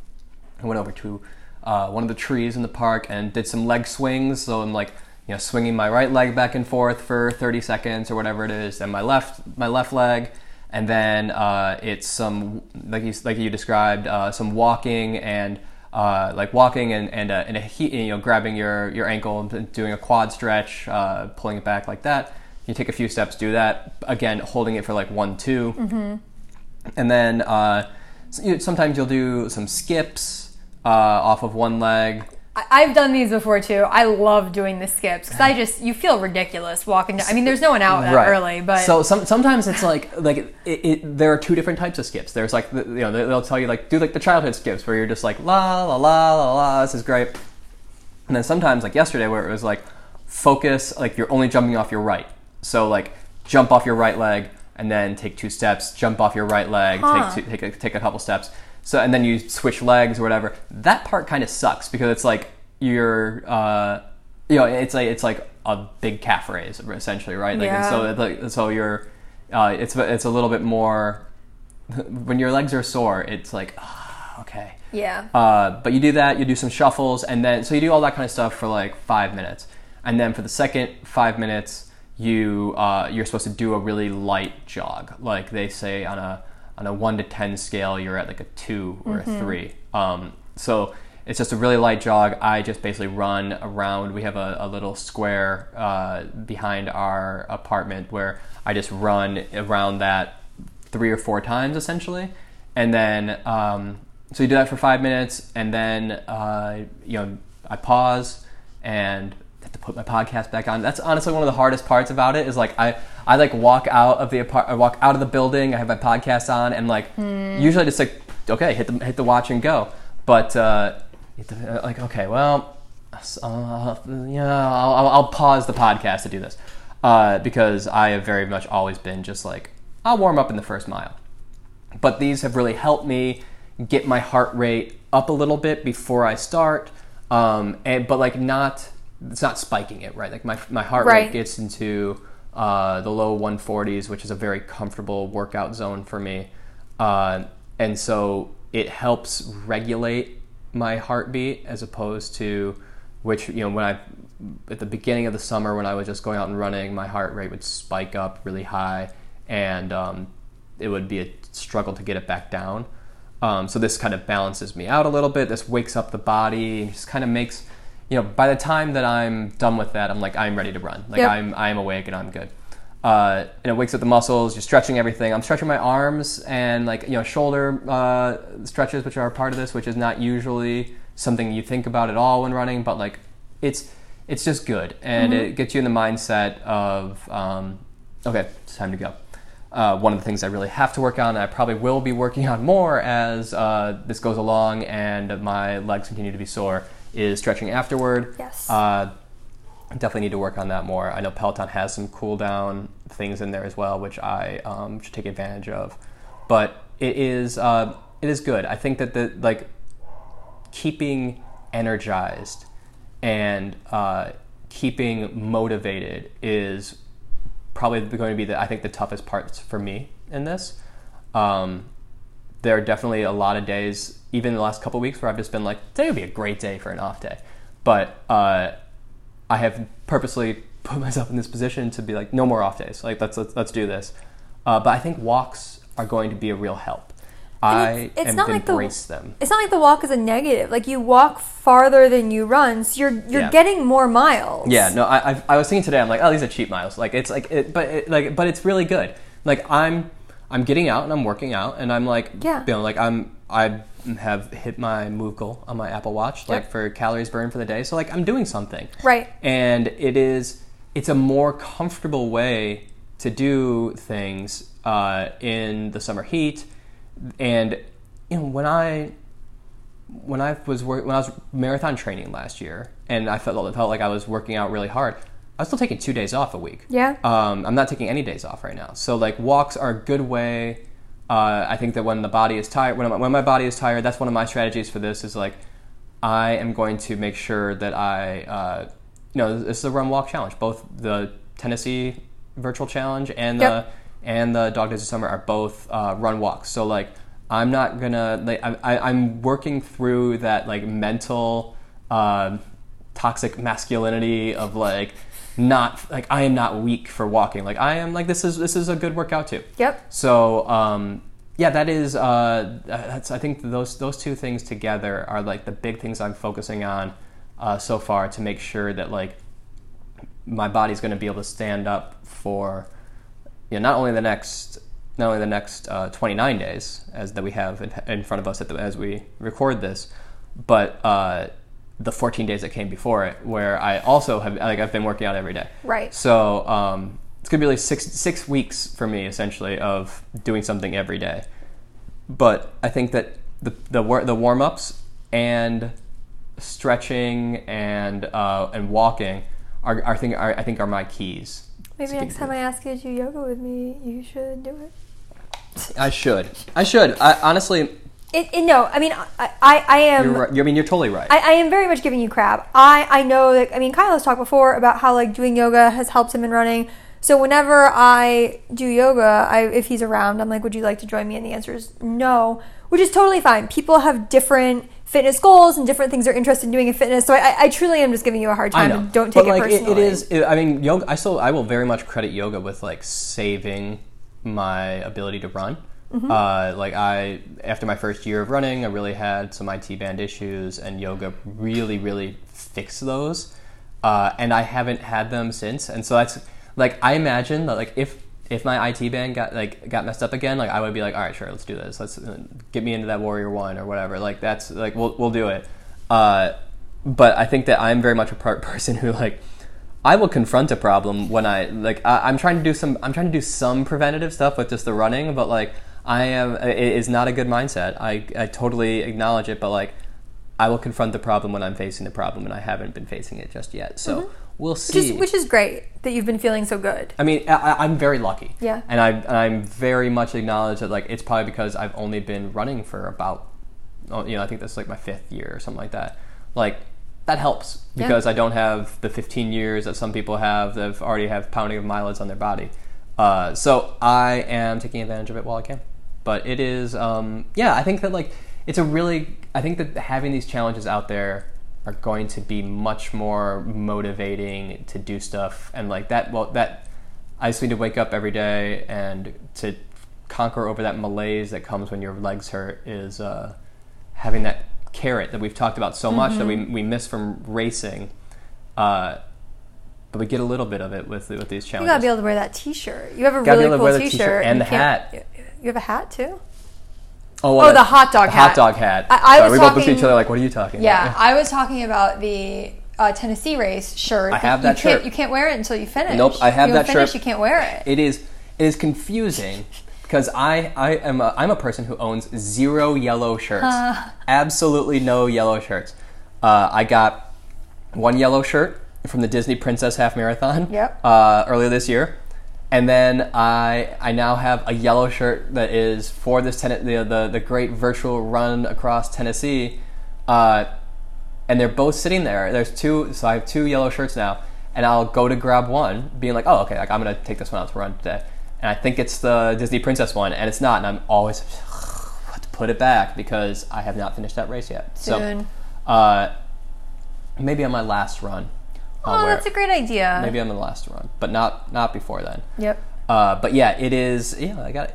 I went over to uh, one of the trees in the park and did some leg swings. So I'm like, you know, swinging my right leg back and forth for 30 seconds or whatever it is, and my left my left leg, and then uh, it's some like you like you described, uh, some walking and. Uh, like walking and and, uh, and a he, you know grabbing your your ankle and doing a quad stretch, uh, pulling it back like that. You take a few steps, do that again, holding it for like one 2 and then uh, sometimes you'll do some skips uh, off of one leg. I've done these before too. I love doing the skips because I just you feel ridiculous walking. Down. I mean, there's no one out that early, but so some, sometimes it's like like it, it, there are two different types of skips. There's like the, you know they- they'll tell you like do like the childhood skips where you're just like la la la la la this is great, and then sometimes like yesterday where it was like focus like you're only jumping off your right. So like jump off your right leg and then take two steps, jump off your right leg, Huh. take two, take a, take a couple steps. So and then you switch legs or whatever. That part kind of sucks because it's like you're uh, you know it's like it's like a big calf raise essentially, right? Like and so like so you're uh, it's it's a little bit more when your legs are sore. It's like ah, okay. yeah. Uh, but you do that, you do some shuffles, and then so you do all that kind of stuff for like five minutes, and then for the second five minutes, you uh, you're supposed to do a really light jog. Like they say on a on a one to ten scale, you're at like a two or a three. Um, so it's just a really light jog. I just basically run around. We have a, a little square uh, behind our apartment where I just run around that three or four times essentially, and then um, so you do that for five minutes, and then uh, you know I pause and have to put my podcast back on. That's honestly one of the hardest parts about it. Is like I I like walk out of the apart, I walk out of the building. I have my podcast on, and like usually I just like okay hit the hit the watch and go, but uh, you have to, uh, like okay well. Uh, yeah, I'll, I'll- I'll pause the podcast to do this uh, because I have very much always been just like I'll warm up in the first mile but these have really helped me get my heart rate up a little bit before I start. Um, and but like not, it's not spiking it right. Like my my heart Right. rate gets into uh, the low 140s, which is a very comfortable workout zone for me. Uh, and so it helps regulate my heartbeat as opposed to which you know when I at the beginning of the summer when I was just going out and running, my heart rate would spike up really high, and um, it would be a struggle to get it back down. Um, so this kind of balances me out a little bit. This wakes up the body, and just kind of makes you know. By the time that I'm done with that, I'm like I'm ready to run. Like Yep. I'm I'm awake and I'm good. Uh, and it wakes up the muscles. You're stretching everything. I'm stretching my arms and like you know shoulder uh, stretches, which are a part of this, which is not usually something you think about at all when running, but like it's it's just good and it gets you in the mindset of um, okay, it's time to go. Uh, one of the things I really have to work on, and I probably will be working on more as uh, this goes along and my legs continue to be sore, is stretching afterward. Yes. Uh, definitely need to work on that more. I know Peloton has some cool down things in there as well, which I um, should take advantage of. But it is uh, it is good. I think that the like keeping energized and uh, keeping motivated is probably going to be the I think the toughest parts for me in this. Um, there are definitely a lot of days, even in the last couple of weeks, where I've just been like, today would be a great day for an off day. But uh, I have purposely put myself in this position to be like, no more off days. Like let's let's, let's do this. Uh, but I think walks are going to be a real help. I it's- it's am not like the- embrace them. It's not like the walk is a negative. Like you walk farther than you run, so you're you're Yeah. getting more miles. Yeah, no, I, I, I was thinking today. I'm like, oh, these are cheap miles. Like it's like, it, but it, like, but it's really good. Like I'm, I'm getting out and I'm working out, and I'm like, Yeah. you know, like I'm, I have hit my move goal on my Apple Watch, like Yep. for calories burned for the day. So like I'm doing something. Right. And it is, it's a more comfortable way to do things uh, in the summer heat, and you know when I when I was work, when I was marathon training last year, and I felt felt like I was working out really hard. I was still taking two days off a week. Yeah. Um, I'm not taking any days off right now. So like walks are a good way. Uh, I think that when the body is tired, when, when my body is tired, that's one of my strategies for this. Is like I am going to make sure that I, uh, you know, this is a run walk challenge. Both the Tennessee virtual challenge and the and the Dog Days of Summer are both uh, run walks. So like I'm not gonna like I, I, I'm working through that like mental um toxic masculinity of like not like I am not weak for walking. Like I am like this is this is a good workout too. Yep. So um, yeah, that is uh, that's I think those those two things together are like the big things I'm focusing on uh, so far to make sure that like my body's going to be able to stand up for you know not only the next not only the next uh, 29 days as that we have in, in front of us at the, as we record this, but uh, the 14 days that came before it, where I also have like I've been working out every day. Right. So um, it's gonna be like six six weeks for me essentially of doing something every day. But I think that the the the warm ups and stretching and uh, and walking are, are, thing, are I think are my keys. Maybe next time I ask you to do yoga with me, you should do it. I should. I should. I, honestly, It, it, no, I mean, I, I, I am. you're right. You I mean you're totally right. I, I am very much giving you crap. I, I know that, I mean, Kyle has talked before about how, like, doing yoga has helped him in running. So whenever I do yoga, I, if he's around, I'm like, would you like to join me? And the answer is no, which is totally fine. People have different fitness goals and different things they're interested in doing in fitness. So I, I- truly am just giving you a hard time don't take but, it like, personally. it is. It, I mean, yoga. I still. I will very much credit yoga with like saving my ability to run. Mm-hmm. Uh, like I, after my first year of running, I really had some IT band issues, and yoga really, really fixed those. Uh, and I haven't had them since. And so that's like I imagine that like if if my IT band got like got messed up again, like I would be like, all right, sure, let's do this. Let's get me into that Warrior One or whatever. Like that's like we'll we'll do it. Uh, but I think that I'm very much a per- person who like I will confront a problem when I like I, I'm trying to do some I'm trying to do some preventative stuff with just the running, but like I am it is not a good mindset. I I totally acknowledge it, but like I will confront the problem when I'm facing the problem, and I haven't been facing it just yet. So we'll which, is, see. which is great that you've been feeling so good. I mean, I, I'm very lucky. Yeah. And I, I'm very much acknowledge that, like, it's probably because I've only been running for about, oh, you know, I think that's like my fifth year or something like that. Like, that helps Yeah. because I don't have the 15 years that some people have that already have pounding of mileage on their body. Uh, so I am taking advantage of it while I can. But it is, um, yeah, I think that, like, it's a really, I think that having these challenges out there are going to be much more motivating to do stuff and like that well that i just need to wake up every day and to conquer over that malaise that comes when your legs hurt is uh, having that carrot that we've talked about so much that we, we miss from racing uh, but we get a little bit of it with with these challenges. You gotta be able to wear that T-shirt. You have a Gotta really cool T-shirt, t-shirt and the hat. You have a hat too. oh, Oh, the hot dog hat. hot dog hat I- I Sorry, was we both looked at each other like what are you talking Yeah, about I was talking about the uh, Tennessee race shirt. I have you that can't, shirt. You can't wear it until you finish. Nope, I have you that finish, shirt. You can't wear it. it is it is confusing because I I am a, I'm a person who owns zero yellow shirts, absolutely no yellow shirts. Uh, I got one yellow shirt from the Disney Princess Half Marathon Yep. uh, earlier this year, and then I I now have a yellow shirt that is for this ten- the, the the great virtual run across Tennessee. Uh, and they're both sitting there. There's two, so I have two yellow shirts now, and I'll go to grab one, being like, "Oh, okay, like, I'm gonna take this one out to run today," and I think it's the Disney Princess one, and it's not, and I'm always to put it back because I have not finished that race yet. Soon. So, uh, maybe on my last run, I'll Oh, that's a great idea. Maybe on the last run, but not not before then. Yep. Uh, but yeah, it is. Yeah, I got.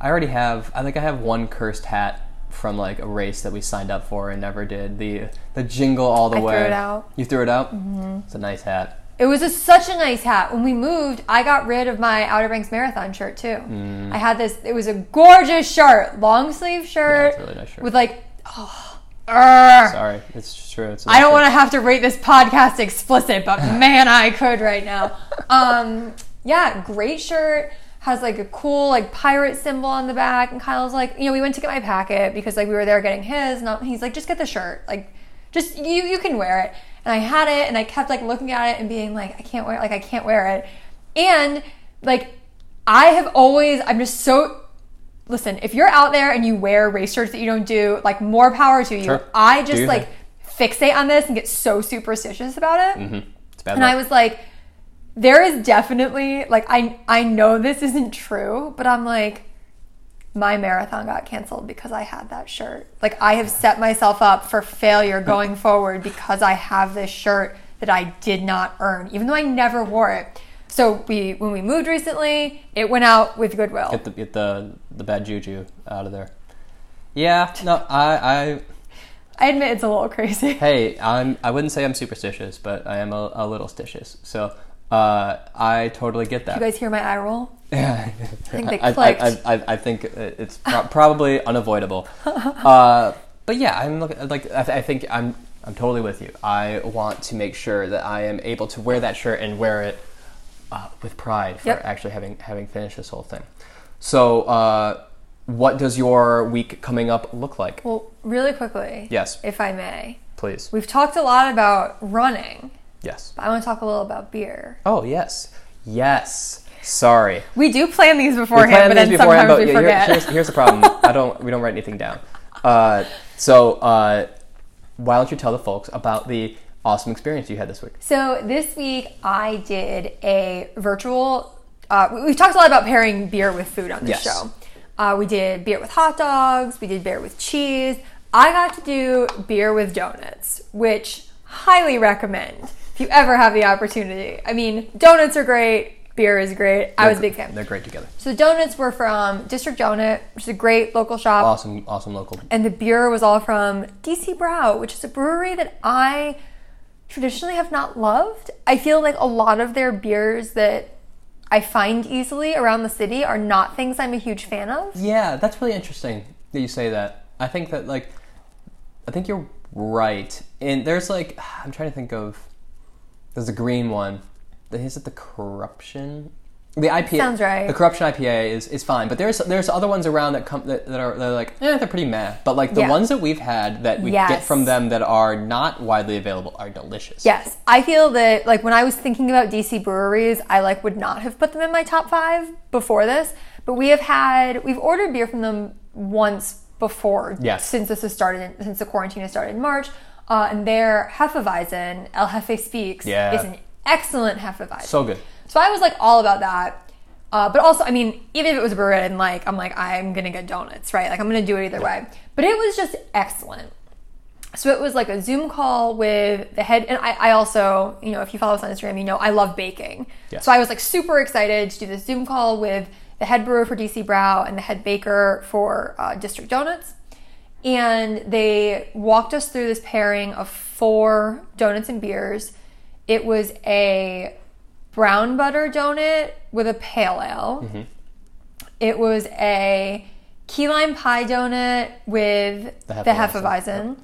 I already have. I think I have one cursed hat from like a race that we signed up for and never did. The the jingle all the I threw way. it out. You threw it out. Mm-hmm. It's a nice hat. It was a, such a nice hat. When we moved, I got rid of my Outer Banks Marathon shirt too. Mm. I had this. It was a gorgeous shirt, long sleeve shirt, it's a really nice shirt. with like. Oh, Urgh. Sorry, it's true. It's I don't want to have to rate this podcast explicit, but man, I could right now. Um, yeah, great shirt. has like a cool like pirate symbol on the back. And Kyle's like, you know, we went to get my packet because like we were there getting his. And he's like, just get the shirt. Like, just you you can wear it. And I had it, and I kept like looking at it and being like, I can't wear it. like I can't wear it. And like I have always I'm just so listen, if you're out there and you wear race shirts that you don't do, like more power to you. Sure. I just like thing. fixate on this and get so superstitious about it. Mm-hmm. It's bad And luck. I was like, there is definitely like I I know this isn't true, but I'm like my marathon got canceled because I had that shirt. Like I have set myself up for failure going forward because I have this shirt that I did not earn, even though I never wore it. So we when we moved recently, it went out with Goodwill. get the get the the bad juju out of there. Yeah, no, I I I admit it's a little crazy. hey, I'm I wouldn't say I'm superstitious, but I am a, a little stitious. So uh, I totally get that. You guys hear my eye roll? Yeah, I think they clicked. I, I, I think it's pro- probably unavoidable. Uh, but yeah, I'm look, like I, I think I'm I'm totally with you. I want to make sure that I am able to wear that shirt and wear it uh, with pride for Yep. actually having having finished this whole thing. So, uh, what does your week coming up look like? Well, really quickly, Yes, if I may. please. We've talked a lot about running, Yes. but I want to talk a little about beer. Oh yes, yes. Sorry. We do plan these beforehand, planned but these then beforehand, sometimes but we here- forget. here's, here's the problem. I don't. We don't write anything down. Uh, so uh, why don't you tell the folks about the awesome experience you had this week? So this week I did a virtual. Uh, we- we've talked a lot about pairing beer with food on this Yes. show. Uh, we did beer with hot dogs. We did beer with cheese. I got to do beer with donuts, which highly recommend if you ever have the opportunity. I mean, donuts are great. Beer is great. I was a big fan. They're great together. So the donuts were from District Donut, which is a great local shop. Awesome, awesome local. and the beer was all from DC Brau, which is a brewery that I traditionally have not loved. I feel like a lot of their beers that I find easily around the city are not things I'm a huge fan of. Yeah, that's really interesting that you say that. I think that like, I think you're right. And there's like, I'm trying to think of. There's a green one. Is it the corruption? The IPA Sounds right. The corruption IPA is, is fine, but there's there's other ones around that come that, that are they're like eh, they're pretty meh. But like the Yeah. ones that we've had that we get from them that are not widely available are delicious. Yes, I feel that like when I was thinking about DC breweries, I like would not have put them in my top five before this. But we have had we've ordered beer from them once before. Yes. Since this has started, since the quarantine has started in March, uh, and their Hefeweizen El Hefe Speaks Yeah. is an excellent Hefeweizen. So good. So I was like all about that. Uh, but also, I mean, even if it was a brewery, and like I'm like I'm gonna get donuts, right? Like I'm gonna do it either way. But it was just excellent. So it was like a Zoom call with the head, and I, I also, you know, if you follow us on Instagram, you know I love baking. Yes. So I was like super excited to do this Zoom call with the head brewer for DC Brau and the head baker for uh, District Donuts, and they walked us through this pairing of four donuts and beers. It was a brown butter donut with a pale ale. Mm-hmm. It was a key lime pie donut with The the Hefeweizen. Hefeweizen.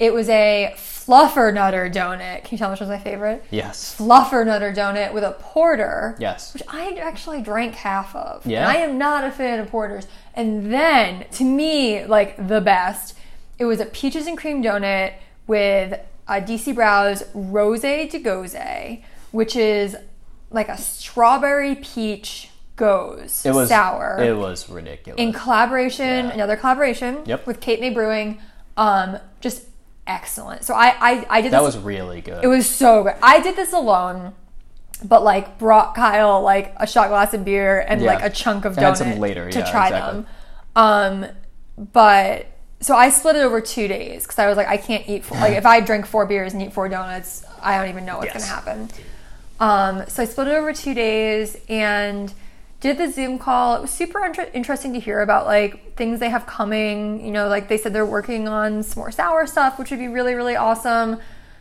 It was a fluffer nutter donut. Can you tell which one's my favorite? Yes. Fluffer nutter donut with a porter. Yes. Which I actually drank half of. Yeah? And I am not a fan of porters. And then, to me, like the best, it was a peaches and cream donut with a DC Brau's Rose de Gose, which is like a strawberry peach gose It was sour It was ridiculous. in collaboration, Yeah. another collaboration Yep. with Cape May Brewing. Um, just excellent. So I, I, I did that this. was really good. it was so good. I did this alone, but like brought Kyle like a shot glass of beer and Yeah. like a chunk of donut some later, to yeah, try exactly. them. Um, but so I split it over two days because I was like, I can't eat four, like if I drink four beers and eat four donuts, I don't even know what's Yes. gonna happen. Um, so I split it over two days and did the Zoom call. It was super inter- interesting to hear about like things they have coming. You know, like they said they're working on some more sour stuff, which would be really really awesome.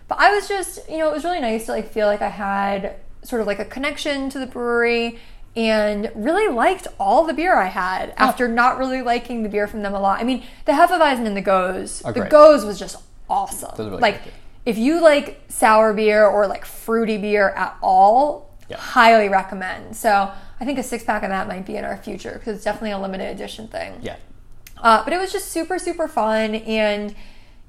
But I was just, you know, it was really nice to like feel like I had sort of like a connection to the brewery and really liked all the beer I had after not really liking the beer from them a lot. I mean, the Hefeweizen and the Gose, Are the. Gose was just awesome. Really like good, if you like sour beer or like fruity beer at all, Yeah. Highly recommend. So I think a six pack of that might be in our future because it's definitely a limited edition thing. Yeah. Uh, but it was just super, super fun. And,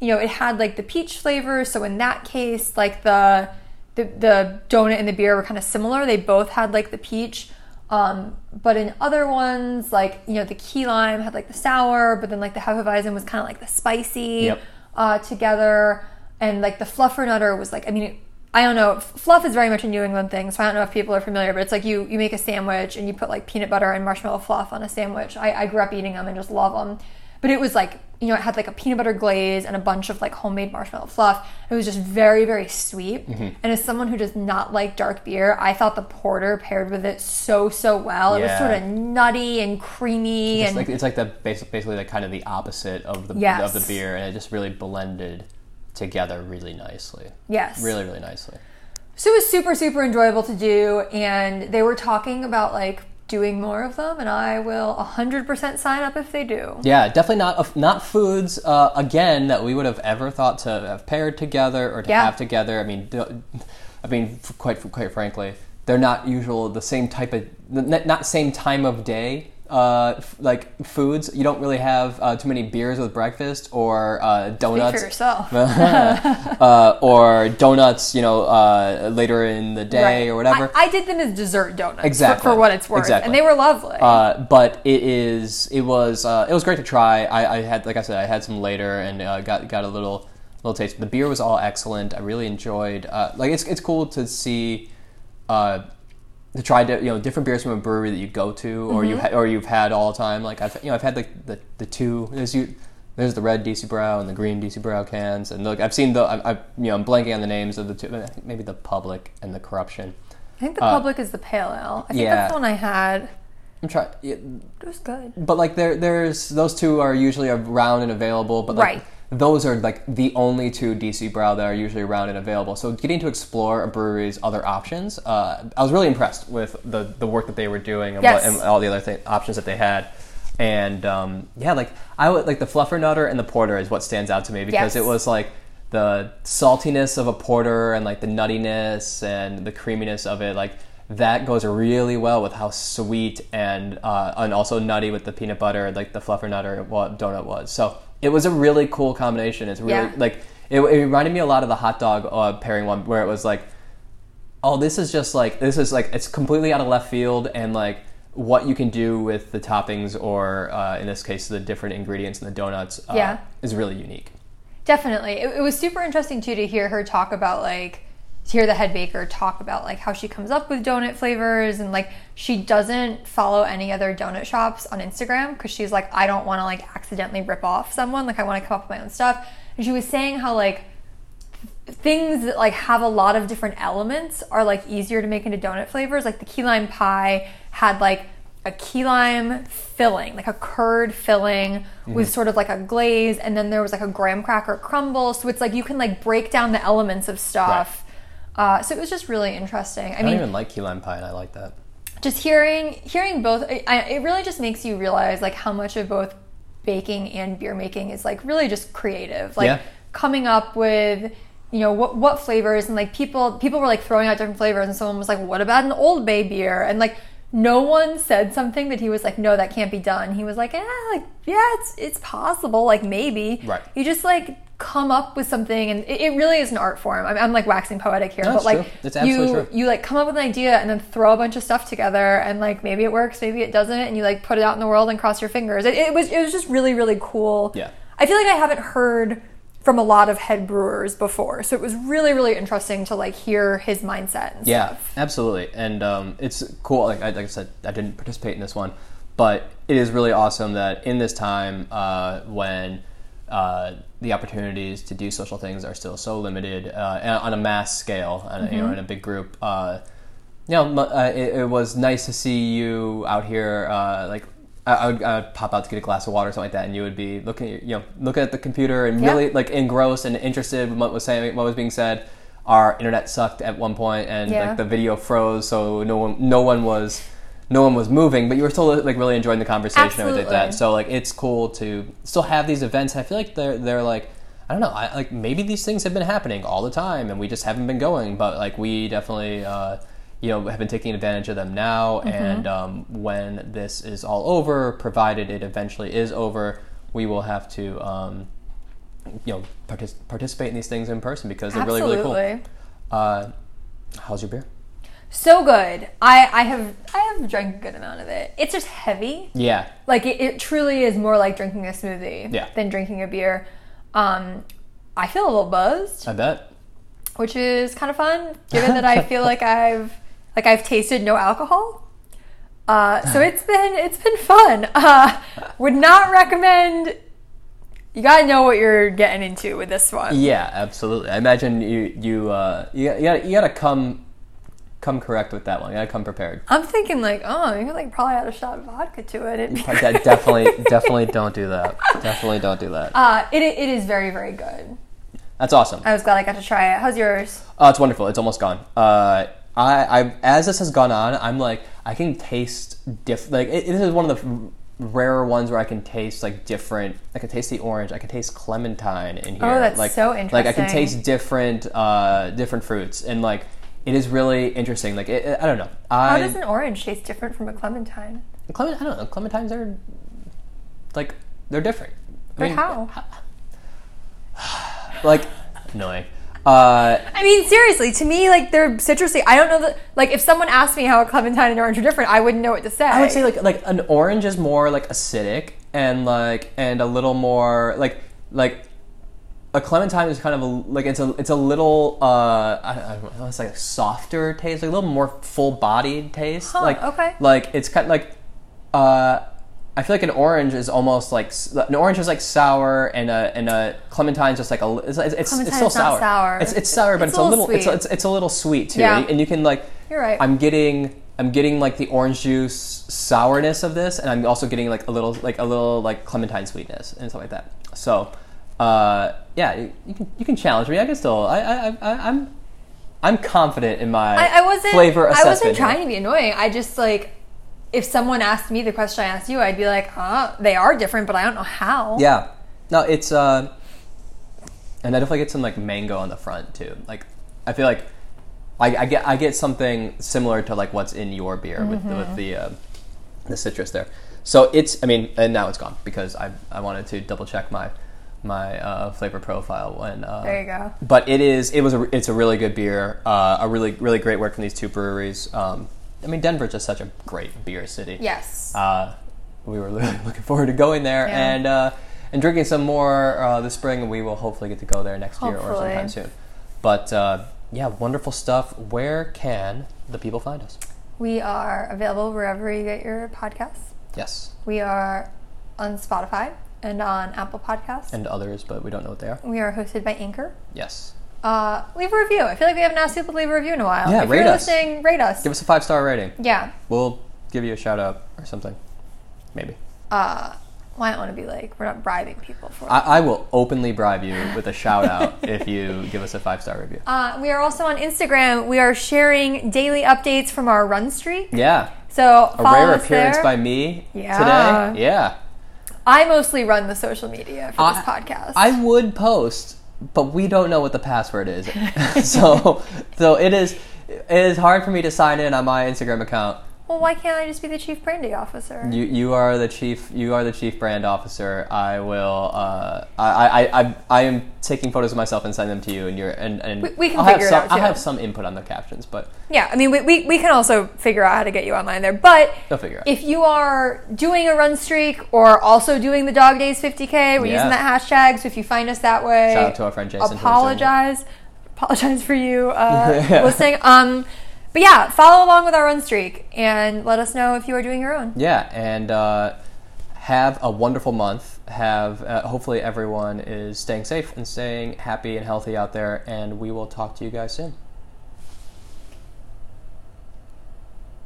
you know, it had like the peach flavor. So in that case, like the, the, the donut and the beer were kind of similar. They both had like the peach. Um, but in other ones, like, you know, the key lime had like the sour, but then like the Hefeweizen was kind of like the spicy Yep. uh, together. And like the fluffernutter was like, I mean, it, I don't know. Fluff is very much a New England thing, so I don't know if people are familiar. But it's like you you make a sandwich and you put like peanut butter and marshmallow fluff on a sandwich. I, I grew up eating them and just love them. But it was like you know it had like a peanut butter glaze and a bunch of like homemade marshmallow fluff. It was just very very sweet. Mm-hmm. And as someone who does not like dark beer, I thought the porter paired with it so so well. It was sort of nutty and creamy It's and like it's like the basi- basically like kind of the opposite of the Yes. of the beer, and it just really blended together really nicely. yes, Really, really nicely. So it was super, super enjoyable to do, and they were talking about like doing more of them, and I will 100% sign up if they do. Yeah, definitely not not foods uh, again that we would have ever thought to have paired together or to Yeah. have together. I mean, I mean, quite quite frankly, they're not usual the same type of not same time of day. Uh, f- like foods, you don't really have uh, too many beers with breakfast or uh, Speak donuts. for yourself. uh, or donuts, you know, uh, later in the day Right. or whatever. I, I did them as dessert donuts for- Exactly. for, what it's worth, Exactly. and they were lovely. Uh, but it is it was uh, it was great to try. I, I had like I said I had some later and uh, got got a little little taste. The beer was all excellent. I really enjoyed. Uh, like it's it's cool to see. Uh, to try di- you know different beers from a brewery that you go to or Mm-hmm. you ha- or you've had all the time. Like I've you know I've had like the, the two there's you there's the red DC Brau and the green DC Brau cans and look I've seen the I, I you know I'm blanking on the names of the two I think maybe the public and the corruption. I think the public is the pale ale. I think uh, yeah. that's the one I had. I'm trying. It was good. But like there, there's those two are usually around and available. But like Right. Those are like the only two DC Brau that are usually around and available. So getting to explore a brewery's other options, uh, I was really impressed with the the work that they were doing and, Yes. what, and all the other th- options that they had. And um, yeah, like I would like the fluffer nutter and the porter is what stands out to me because Yes. it was like the saltiness of a porter and like the nuttiness and the creaminess of it like that goes really well with how sweet and uh, and also nutty with the peanut butter like the fluffer nutter what donut was so it was a really cool combination it's really Yeah. like it, it reminded me a lot of the hot dog uh, pairing one where it was like oh this is just like this is like it's completely out of left field and like what you can do with the toppings or uh, in this case the different ingredients in the donuts uh, Yeah. is really unique Definitely. It, it was super interesting too to hear her talk about like hear the head baker talk about like how she comes up with donut flavors and like she doesn't follow any other donut shops on Instagram because she's like I don't want to like accidentally rip off someone like I want to come up with my own stuff. And she was saying how like things that like have a lot of different elements are like easier to make into donut flavors. Like the key lime pie had like a key lime filling, like a curd filling with mm-hmm. sort of like a glaze, and then there was like a graham cracker crumble. So it's like you can like break down the elements of stuff. Uh, so it was just really interesting. I I mean, don't even like key lime pie and I like that just hearing hearing both I, I, it really just makes you realize like how much of both baking and beer making is like really just creative like Yeah. coming up with you know what what flavors and like people people were like throwing out different flavors and someone was like what about an old bay beer and like no one said something that he was like no that can't be done he was like yeah like yeah it's it's possible like maybe Right. you just like come up with something and it, it really is an art form I'm, I'm like waxing poetic here but like true. It's you true. you like come up with an idea and then throw a bunch of stuff together and like maybe it works maybe it doesn't and you like put it out in the world and cross your fingers it, it was it was just really really cool Yeah. i feel like i haven't heard from a lot of head brewers before so it was really really interesting to like hear his mindset and Yeah, stuff absolutely, and um, it's cool. Like I, like I said, I didn't participate in this one, but it is really awesome that in this time uh, when uh, the opportunities to do social things are still so limited uh, on a mass scale, and you know, in a big group. Uh, you know, uh, it, it was nice to see you out here. Uh, like I, I, would, I would pop out to get a glass of water or something like that, and you would be looking, at, you know, looking at the computer and Yeah. really like engrossed and interested in what was saying, what was being said. Our internet sucked at one point, and Yeah. like the video froze, so no one, no one was, no one was moving. But you were still like really enjoying the conversation and everything like that. So like it's cool to still have these events. I feel like they're they're like I don't know. I, like maybe these things have been happening all the time, and we just haven't been going. But like we definitely, uh, you know have been taking advantage of them now, and um, when this is all over, provided it eventually is over, we will have to um, you know partic- participate in these things in person because they're really really cool. Uh, how's your beer? So good. I, I have I have drank a good amount of it. It's just heavy. Yeah, Like it, it truly is more like drinking a smoothie Yeah. than drinking a beer. Um, I feel a little buzzed, I bet. which is kind of fun, given that I feel like I've like I've tasted no alcohol. Uh, so it's been it's been fun. Uh, would not recommend. You gotta know what you're getting into with this one. Yeah, absolutely. I imagine you you uh, you, you gotta, you gotta come come correct with that one. You gotta come prepared. I'm thinking like, oh, you could like probably add a shot of vodka to it. It'd be But definitely definitely don't do that. Definitely don't do that. Uh, it, it is very, very good. That's awesome. I was glad I got to try it. How's yours? Oh, it's wonderful. It's almost gone. Uh, I, I, as this has gone on, I'm like, I can taste diff. Like, it, this is one of the rarer ones where I can taste like different. I can taste the orange. I can taste clementine in here. Oh, that's like, so interesting. Like, I can taste different, uh, different fruits, and like, it is really interesting. Like, it, I don't know. How does an orange taste different from a clementine? clement. I don't know. Clementines are like they're different. I But mean, how? Like annoying. Uh, I mean, seriously, to me, like they're citrusy. I don't know that. Like, if someone asked me how a clementine and orange are different, I wouldn't know what to say. I would say like like an orange is more like acidic and like and a little more like like a clementine is kind of a like it's a it's a little uh I, don't know it's like a softer taste like a little more full bodied taste Huh, like okay. like it's kind of like uh I feel like an orange is almost like an orange is like sour and a and a clementine's just like a it's it's, it's, still sour. sour. It's it's sour but It's it's, a little little it's it's a little sweet too Yeah. and you can like You're right. I'm getting I'm getting like the orange juice sourness of this, and I'm also getting like a little like a little like clementine sweetness and stuff like that. So, uh, yeah, you, you can you can challenge me. I can still I I, I I'm I'm confident in my I, I wasn't. flavor I wasn't trying to be annoying. I just like, if someone asked me the question I asked you, I'd be like, huh, they are different, but I don't know how. Yeah, no, it's uh, and I definitely get some like mango on the front too. Like I feel like I, I get I get something similar to like what's in your beer with the, Mm-hmm. with the uh, the citrus there. So it's I mean and now it's gone because I I wanted to double check my my uh, flavor profile when uh, There you go. But it is it was a it's a really good beer. Uh, a really really great work from these two breweries. Um, I mean Denver's just such a great beer city Yes. uh, we were looking forward to going there Yeah. and uh, and drinking some more uh, this spring. And we will hopefully get to go there next year or sometime soon. But uh, yeah, wonderful stuff. Where can the people find us? we are available wherever you get your podcasts. Yes, We are on Spotify and on Apple Podcasts. and others, but we don't know what they are. we are hosted by Anchor. Yes, Uh, leave a review. I feel like we haven't asked people to leave a review in a while. Yeah, if rate you're us. listening, rate us. give us a five star rating. yeah. We'll give you a shout out or something, maybe. Uh, well, I don't want to be like, we're not bribing people for. I, I will openly bribe you with a shout out if you give us a five star review. Uh, we are also on Instagram. We are sharing daily updates from our run streak. Yeah, So a follow rare us appearance there. by me Yeah. today. Yeah. I mostly run the social media for this podcast. I would post, but we don't know what the password is. so so it is it is hard for me to sign in on my Instagram account. Well, why can't I just be the chief branding officer? You you are the chief you are the chief brand officer. I will uh, I, I, I I am taking photos of myself and sending them to you and you're and, and We- we can I'll have figure it some out, I'll have some input on the captions, but yeah, I mean, we, we, we can also figure out how to get you online there. But they'll figure it out. if you are doing a run streak or also doing the Dog Days 50K, we're Yeah. using that hashtag. So if you find us that way, Shout out to our friend Jason. it. apologize. Apologize for you uh, listening. Um, but yeah, follow along with our run streak and let us know if you are doing your own. Yeah, and uh, have a wonderful month. Have uh, hopefully everyone is staying safe and staying happy and healthy out there. And we will talk to you guys soon.